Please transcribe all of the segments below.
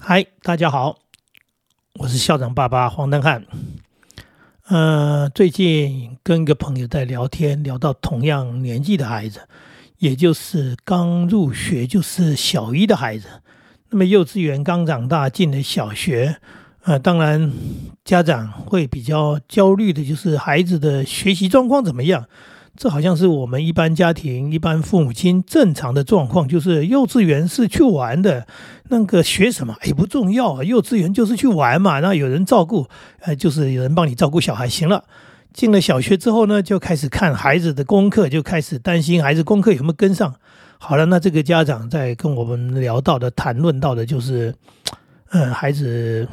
嗨，大家好，我是校长爸爸黄登汉。呃，最近跟一个朋友在聊天，聊到同样年纪的孩子，也就是刚入学就是小一的孩子。那么幼稚园刚长大进了小学，呃，当然家长会比较焦虑的，就是孩子的学习状况怎么样。这好像是我们一般家庭、一般父母亲正常的状况，就是幼稚园是去玩的，那个学什么也不重要，幼稚园就是去玩嘛，那有人照顾，呃，就是有人帮你照顾小孩，行了。进了小学之后呢，就开始看孩子的功课，就开始担心孩子功课有没有跟上。好了，那这个家长在跟我们聊到的、谈论到的，就是，嗯，孩子。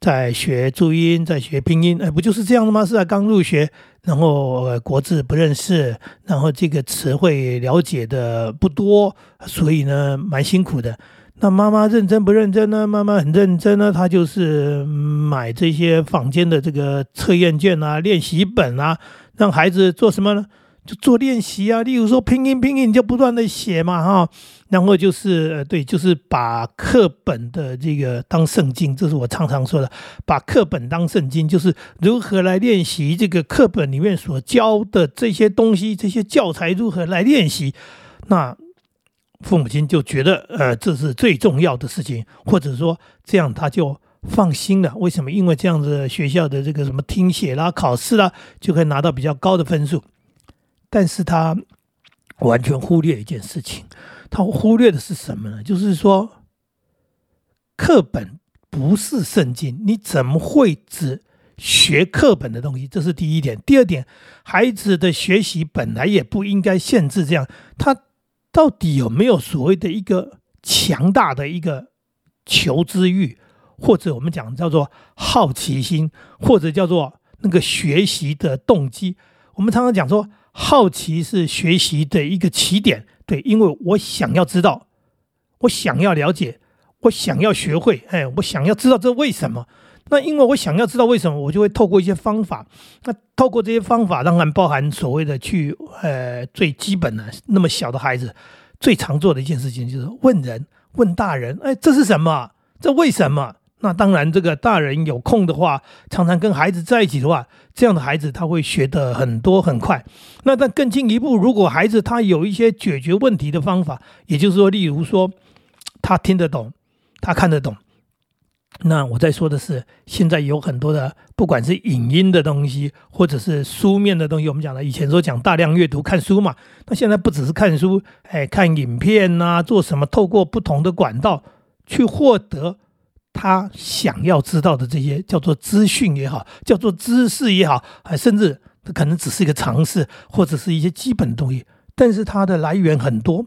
在学注音，在学拼音，哎，不就是这样的吗？是啊，刚入学，然后国字不认识，然后这个词汇了解的不多，所以呢，蛮辛苦的。那妈妈认真不认真呢？妈妈很认真呢，她就是买这些坊间的这个测验卷啊、练习本啊，让孩子做什么呢？就做练习啊，例如说拼音，拼音就不断的写嘛，哈，然后就是呃，对，就是把课本的这个当圣经，这是我常常说的，把课本当圣经，就是如何来练习这个课本里面所教的这些东西，这些教材如何来练习，那父母亲就觉得呃，这是最重要的事情，或者说这样他就放心了。为什么？因为这样子学校的这个什么听写啦、考试啦，就可以拿到比较高的分数。但是他完全忽略一件事情，他忽略的是什么呢？就是说，课本不是圣经，你怎么会只学课本的东西？这是第一点。第二点，孩子的学习本来也不应该限制这样。他到底有没有所谓的一个强大的一个求知欲，或者我们讲叫做好奇心，或者叫做那个学习的动机？我们常常讲说。好奇是学习的一个起点，对，因为我想要知道，我想要了解，我想要学会，哎，我想要知道这为什么？那因为我想要知道为什么，我就会透过一些方法。那透过这些方法，当然包含所谓的去，呃，最基本的那么小的孩子最常做的一件事情就是问人，问大人，哎，这是什么？这为什么？那当然，这个大人有空的话，常常跟孩子在一起的话，这样的孩子他会学得很多很快。那但更进一步，如果孩子他有一些解决问题的方法，也就是说，例如说他听得懂，他看得懂，那我在说的是，现在有很多的，不管是影音的东西，或者是书面的东西，我们讲的以前说讲大量阅读看书嘛，那现在不只是看书，哎，看影片呐，做什么？透过不同的管道去获得。他想要知道的这些叫做资讯也好，叫做知识也好，还甚至可能只是一个尝试，或者是一些基本的东西，但是它的来源很多。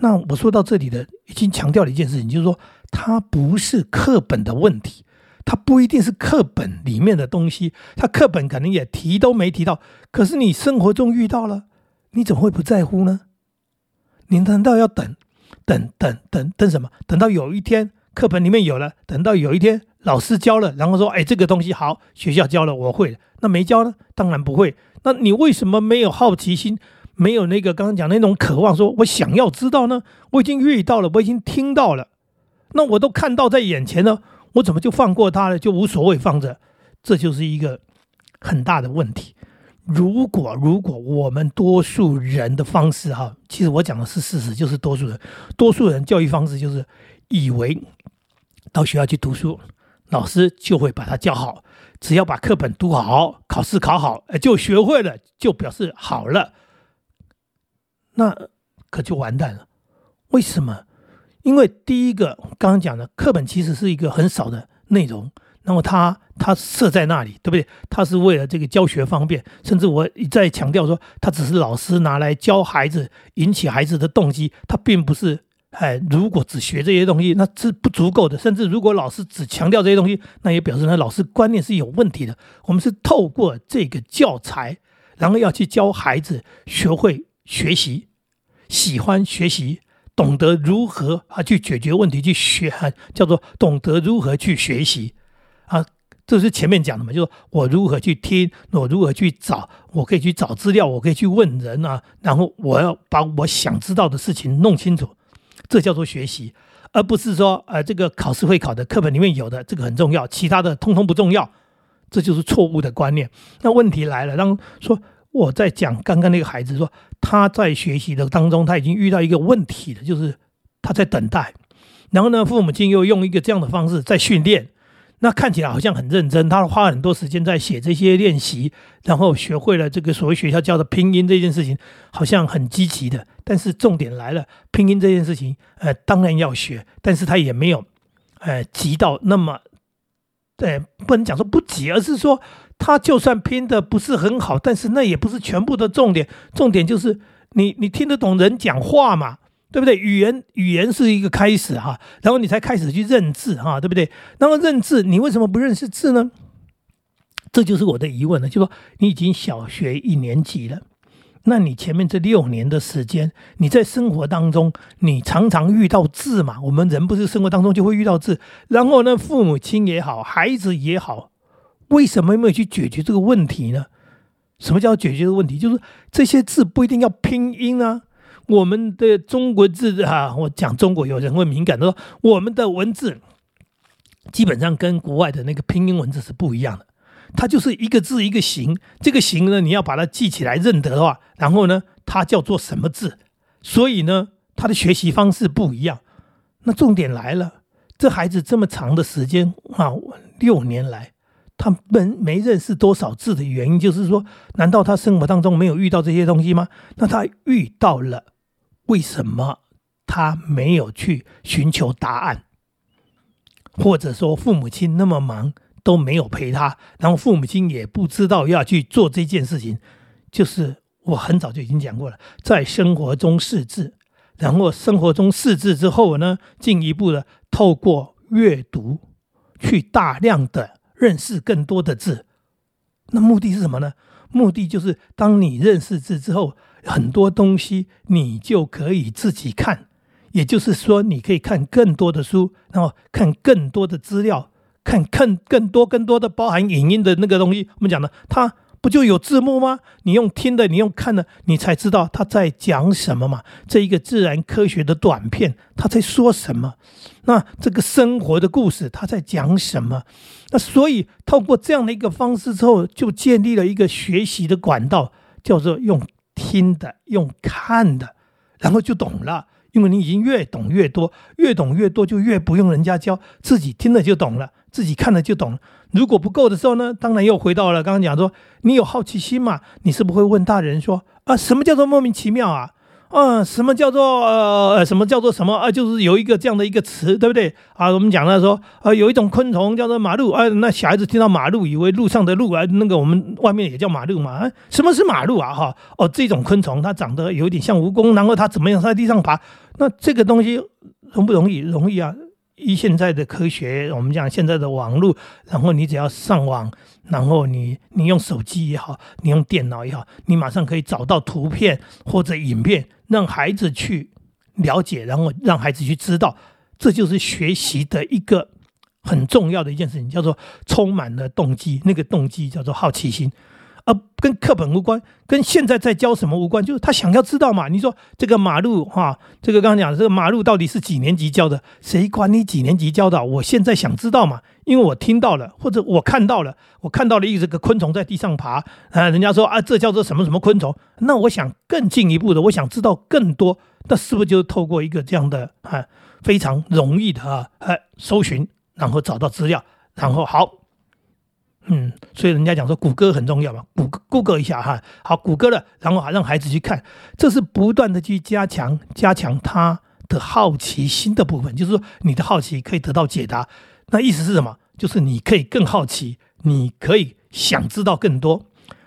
那我说到这里的，已经强调了一件事情，就是说它不是课本的问题，它不一定是课本里面的东西，它课本可能也提都没提到，可是你生活中遇到了，你怎么会不在乎呢？你难道要等，等等等等什么？等到有一天。课本里面有了，等到有一天老师教了，然后说：“哎，这个东西好，学校教了，我会了。”那没教呢？当然不会。那你为什么没有好奇心，没有那个刚刚讲那种渴望？说我想要知道呢？我已经遇到了，我已经听到了，那我都看到在眼前了，我怎么就放过他了？就无所谓放着？这就是一个很大的问题。如果如果我们多数人的方式哈，其实我讲的是事实，就是多数人，多数人教育方式就是以为。到学校去读书，老师就会把他教好。只要把课本读好，考试考好，就学会了，就表示好了。那可就完蛋了。为什么？因为第一个刚刚讲的课本其实是一个很少的内容，那么它它设在那里，对不对？它是为了这个教学方便，甚至我一再强调说，它只是老师拿来教孩子，引起孩子的动机，它并不是。哎，如果只学这些东西，那是不足够的。甚至如果老师只强调这些东西，那也表示那老师观念是有问题的。我们是透过这个教材，然后要去教孩子学会学习，喜欢学习，懂得如何啊去解决问题，去学，叫做懂得如何去学习啊。这是前面讲的嘛，就是我如何去听，我如何去找，我可以去找资料，我可以去问人啊，然后我要把我想知道的事情弄清楚。这叫做学习，而不是说呃这个考试会考的课本里面有的这个很重要，其他的通通不重要，这就是错误的观念。那问题来了，当说我在讲刚刚那个孩子说他在学习的当中他已经遇到一个问题了，就是他在等待，然后呢父母亲又用一个这样的方式在训练。那看起来好像很认真，他花很多时间在写这些练习，然后学会了这个所谓学校教的拼音这件事情，好像很积极的。但是重点来了，拼音这件事情，呃，当然要学，但是他也没有，呃，急到那么，对，不能讲说不急，而是说他就算拼的不是很好，但是那也不是全部的重点，重点就是你你听得懂人讲话嘛。对不对？语言语言是一个开始哈，然后你才开始去认字哈，对不对？那么认字，你为什么不认识字呢？这就是我的疑问了。就说你已经小学一年级了，那你前面这六年的时间，你在生活当中，你常常遇到字嘛？我们人不是生活当中就会遇到字，然后呢，父母亲也好，孩子也好，为什么没有去解决这个问题呢？什么叫解决的问题？就是这些字不一定要拼音啊。我们的中国字啊，我讲中国有人会敏感的说，我们的文字基本上跟国外的那个拼音文字是不一样的，它就是一个字一个形，这个形呢，你要把它记起来认得的话，然后呢，它叫做什么字？所以呢，他的学习方式不一样。那重点来了，这孩子这么长的时间啊，六年来，他没没认识多少字的原因，就是说，难道他生活当中没有遇到这些东西吗？那他遇到了。为什么他没有去寻求答案，或者说父母亲那么忙都没有陪他，然后父母亲也不知道要去做这件事情？就是我很早就已经讲过了，在生活中识字，然后生活中识字之后呢，进一步的透过阅读去大量的认识更多的字。那目的是什么呢？目的就是当你认识字之后。很多东西你就可以自己看，也就是说，你可以看更多的书，然后看更多的资料，看更更多更多的包含影音的那个东西。我们讲的，它不就有字幕吗？你用听的，你用看的，你才知道他在讲什么嘛。这一个自然科学的短片，他在说什么？那这个生活的故事，他在讲什么？那所以透过这样的一个方式之后，就建立了一个学习的管道，叫做用。听的用看的，然后就懂了。因为你已经越懂越多，越懂越多，就越不用人家教，自己听了就懂了，自己看了就懂了。如果不够的时候呢，当然又回到了刚刚讲说，你有好奇心嘛？你是不会问大人说啊，什么叫做莫名其妙啊？啊，什么叫做呃，什么叫做什么啊？就是有一个这样的一个词，对不对啊？我们讲了说，呃，有一种昆虫叫做马路啊，那小孩子听到马路，以为路上的路啊，那个我们外面也叫马路嘛？啊，什么是马路啊？哈，哦，这种昆虫它长得有点像蜈蚣，然后它怎么样在地上爬？那这个东西容不容易？容易啊！以现在的科学，我们讲现在的网络，然后你只要上网，然后你你用手机也好，你用电脑也好，你马上可以找到图片或者影片，让孩子去了解，然后让孩子去知道，这就是学习的一个很重要的一件事情，叫做充满了动机，那个动机叫做好奇心。呃，跟课本无关，跟现在在教什么无关，就是他想要知道嘛。你说这个马路哈，这个刚刚讲的这个马路到底是几年级教的？谁管你几年级教的？我现在想知道嘛，因为我听到了，或者我看到了，我看到了一个昆虫在地上爬啊。人家说啊，这叫做什么什么昆虫？那我想更进一步的，我想知道更多，那是不是就透过一个这样的啊非常容易的啊啊搜寻，然后找到资料，然后好。嗯，所以人家讲说谷歌很重要嘛，谷歌谷歌一下哈，好谷歌了，然后还让孩子去看，这是不断的去加强加强他的好奇心的部分，就是说你的好奇可以得到解答。那意思是什么？就是你可以更好奇，你可以想知道更多，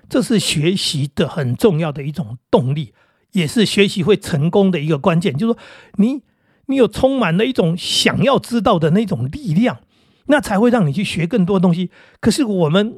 这是学习的很重要的一种动力，也是学习会成功的一个关键。就是说你你有充满了一种想要知道的那种力量。那才会让你去学更多东西。可是我们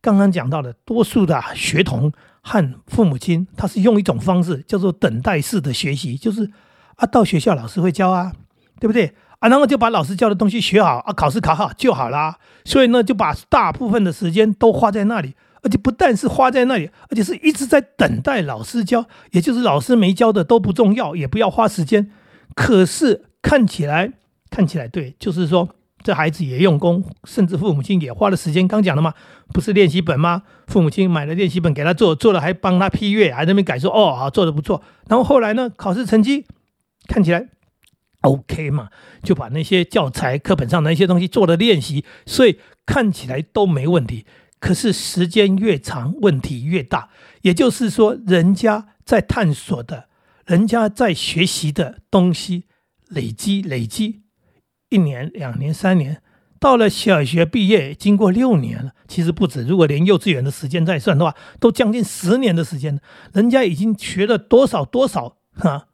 刚刚讲到的，多数的学童和父母亲，他是用一种方式叫做等待式的学习，就是啊，到学校老师会教啊，对不对啊？然后就把老师教的东西学好啊，考试考好就好啦。所以呢，就把大部分的时间都花在那里，而且不但是花在那里，而且是一直在等待老师教，也就是老师没教的都不重要，也不要花时间。可是看起来看起来对，就是说这孩子也用功，甚至父母亲也花了时间。刚讲了吗？不是练习本吗？父母亲买了练习本给他做，做了还帮他批阅，还在那边改说哦好做的不错。然后后来呢，考试成绩看起来 OK 嘛，就把那些教材课本上的那些东西做了练习，所以看起来都没问题。可是时间越长，问题越大。也就是说，人家在探索的，人家在学习的东西累积累积，一年、两年、三年，到了小学毕业，经过六年了，其实不止。如果连幼稚园的时间再算的话，都将近十年的时间。人家已经学了多少多少啊？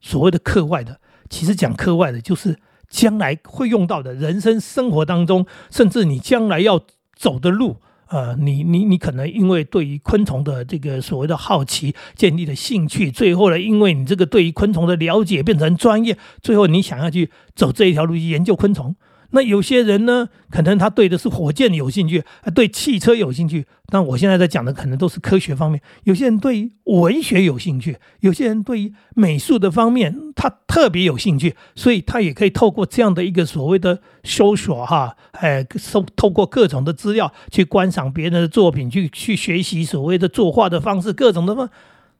所谓的课外的，其实讲课外的，就是将来会用到的人生生活当中，甚至你将来要走的路。呃，你你你可能因为对于昆虫的这个所谓的好奇建立了兴趣，最后呢，因为你这个对于昆虫的了解变成专业，最后你想要去走这一条路去研究昆虫。那有些人呢，可能他对的是火箭有兴趣，对汽车有兴趣。那我现在在讲的可能都是科学方面。有些人对于文学有兴趣，有些人对于美术的方面他特别有兴趣，所以他也可以透过这样的一个所谓的搜索哈，哎，搜透过各种的资料去观赏别人的作品，去去学习所谓的作画的方式，各种的方，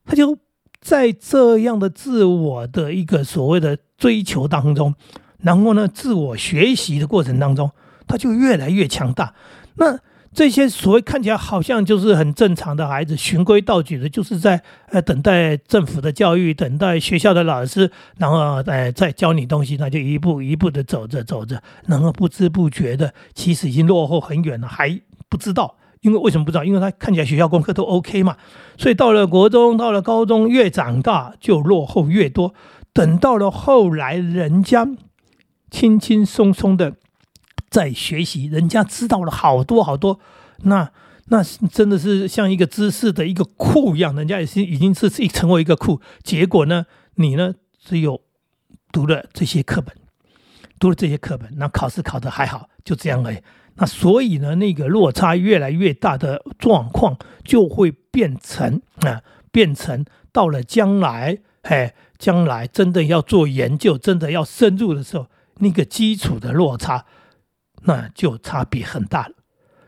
他就在这样的自我的一个所谓的追求当中。然后呢，自我学习的过程当中，他就越来越强大。那这些所谓看起来好像就是很正常的孩子，循规蹈矩的，就是在呃等待政府的教育，等待学校的老师，然后呃再教你东西，那就一步一步的走着走着，然后不知不觉的，其实已经落后很远了，还不知道。因为为什么不知道？因为他看起来学校功课都 OK 嘛，所以到了国中，到了高中，越长大就落后越多。等到了后来，人家。轻轻松松的在学习，人家知道了好多好多，那那真的是像一个知识的一个库一样，人家也是已经是成为一个库。结果呢，你呢只有读了这些课本，读了这些课本，那考试考得还好，就这样而已。那所以呢，那个落差越来越大的状况，就会变成啊，变成到了将来，哎，将来真的要做研究，真的要深入的时候。那个基础的落差，那就差别很大了。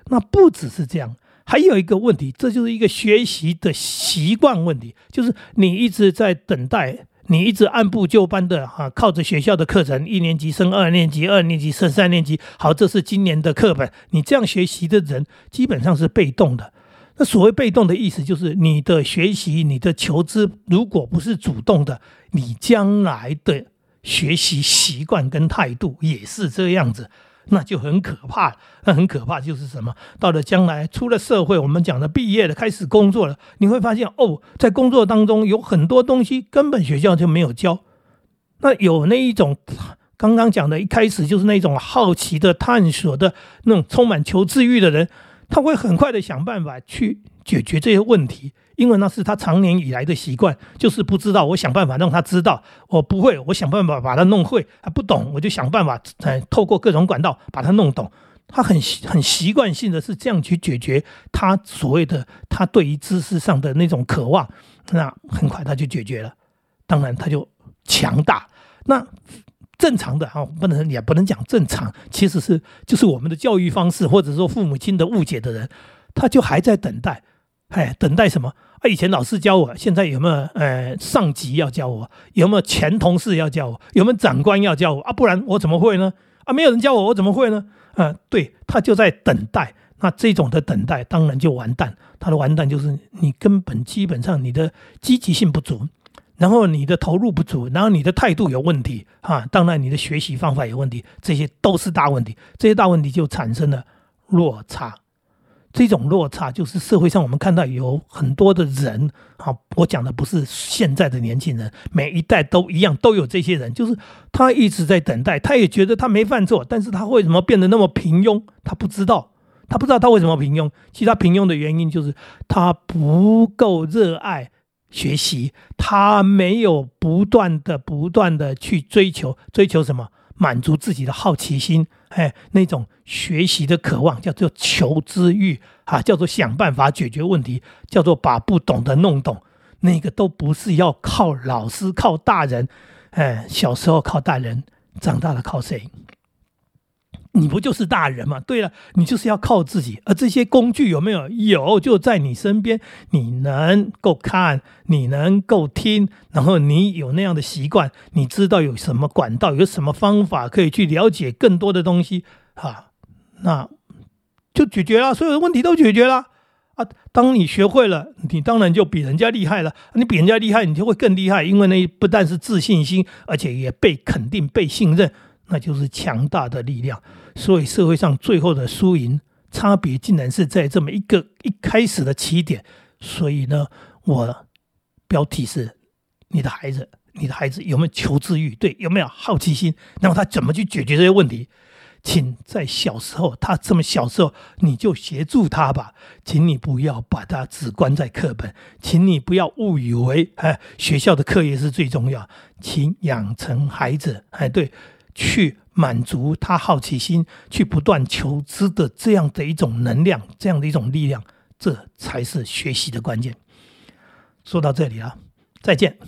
那不只是这样，还有一个问题，这就是一个学习的习惯问题，就是你一直在等待，你一直按部就班的哈，靠着学校的课程，一年级升二年级，二年级升三年级，好，这是今年的课本。你这样学习的人，基本上是被动的。那所谓被动的意思，就是你的学习、你的求知，如果不是主动的，你将来的。学习习惯跟态度也是这样子，那就很可怕。那很可怕就是什么？到了将来出了社会，我们讲的毕业了，开始工作了，你会发现哦，在工作当中有很多东西根本学校就没有教。那有那一种刚刚讲的，一开始就是那种好奇的探索的那种充满求知欲的人，他会很快的想办法去解决这些问题。因为那是他常年以来的习惯，就是不知道，我想办法让他知道；我不会，我想办法把他弄会；他不懂，我就想办法，呃，透过各种管道把他弄懂。他很很习惯性的是这样去解决他所谓的他对于知识上的那种渴望，那很快他就解决了。当然，他就强大。那正常的啊，不能也不能讲正常，其实是就是我们的教育方式，或者说父母亲的误解的人，他就还在等待。哎，等待什么啊？以前老师教我，现在有没有呃上级要教我？有没有前同事要教我？有没有长官要教我啊？不然我怎么会呢？啊，没有人教我，我怎么会呢？啊，对他就在等待。那这种的等待，当然就完蛋。他的完蛋就是你根本基本上你的积极性不足，然后你的投入不足，然后你的态度有问题啊。当然你的学习方法有问题，这些都是大问题。这些大问题就产生了落差。这种落差就是社会上我们看到有很多的人，好，我讲的不是现在的年轻人，每一代都一样，都有这些人，就是他一直在等待，他也觉得他没犯错，但是他为什么变得那么平庸？他不知道，他不知道他为什么平庸。其实他平庸的原因就是他不够热爱学习，他没有不断的、不断的去追求，追求什么？满足自己的好奇心，哎，那种学习的渴望叫做求知欲啊，叫做想办法解决问题，叫做把不懂的弄懂，那个都不是要靠老师、靠大人，哎，小时候靠大人，长大了靠谁？你不就是大人吗？对了，你就是要靠自己。而这些工具有没有？有，就在你身边。你能够看，你能够听，然后你有那样的习惯，你知道有什么管道，有什么方法可以去了解更多的东西啊？那就解决了，所有的问题都解决了啊！当你学会了，你当然就比人家厉害了。你比人家厉害，你就会更厉害，因为那不但是自信心，而且也被肯定、被信任，那就是强大的力量。所以社会上最后的输赢差别，竟然是在这么一个一开始的起点。所以呢，我标题是：你的孩子，你的孩子有没有求知欲？对，有没有好奇心？那么他怎么去解决这些问题？请在小时候，他这么小时候，你就协助他吧。请你不要把他只关在课本，请你不要误以为哎，学校的课业是最重要。请养成孩子，哎，对，去。满足他好奇心，去不断求知的这样的一种能量，这样的一种力量，这才是学习的关键。说到这里了，再见。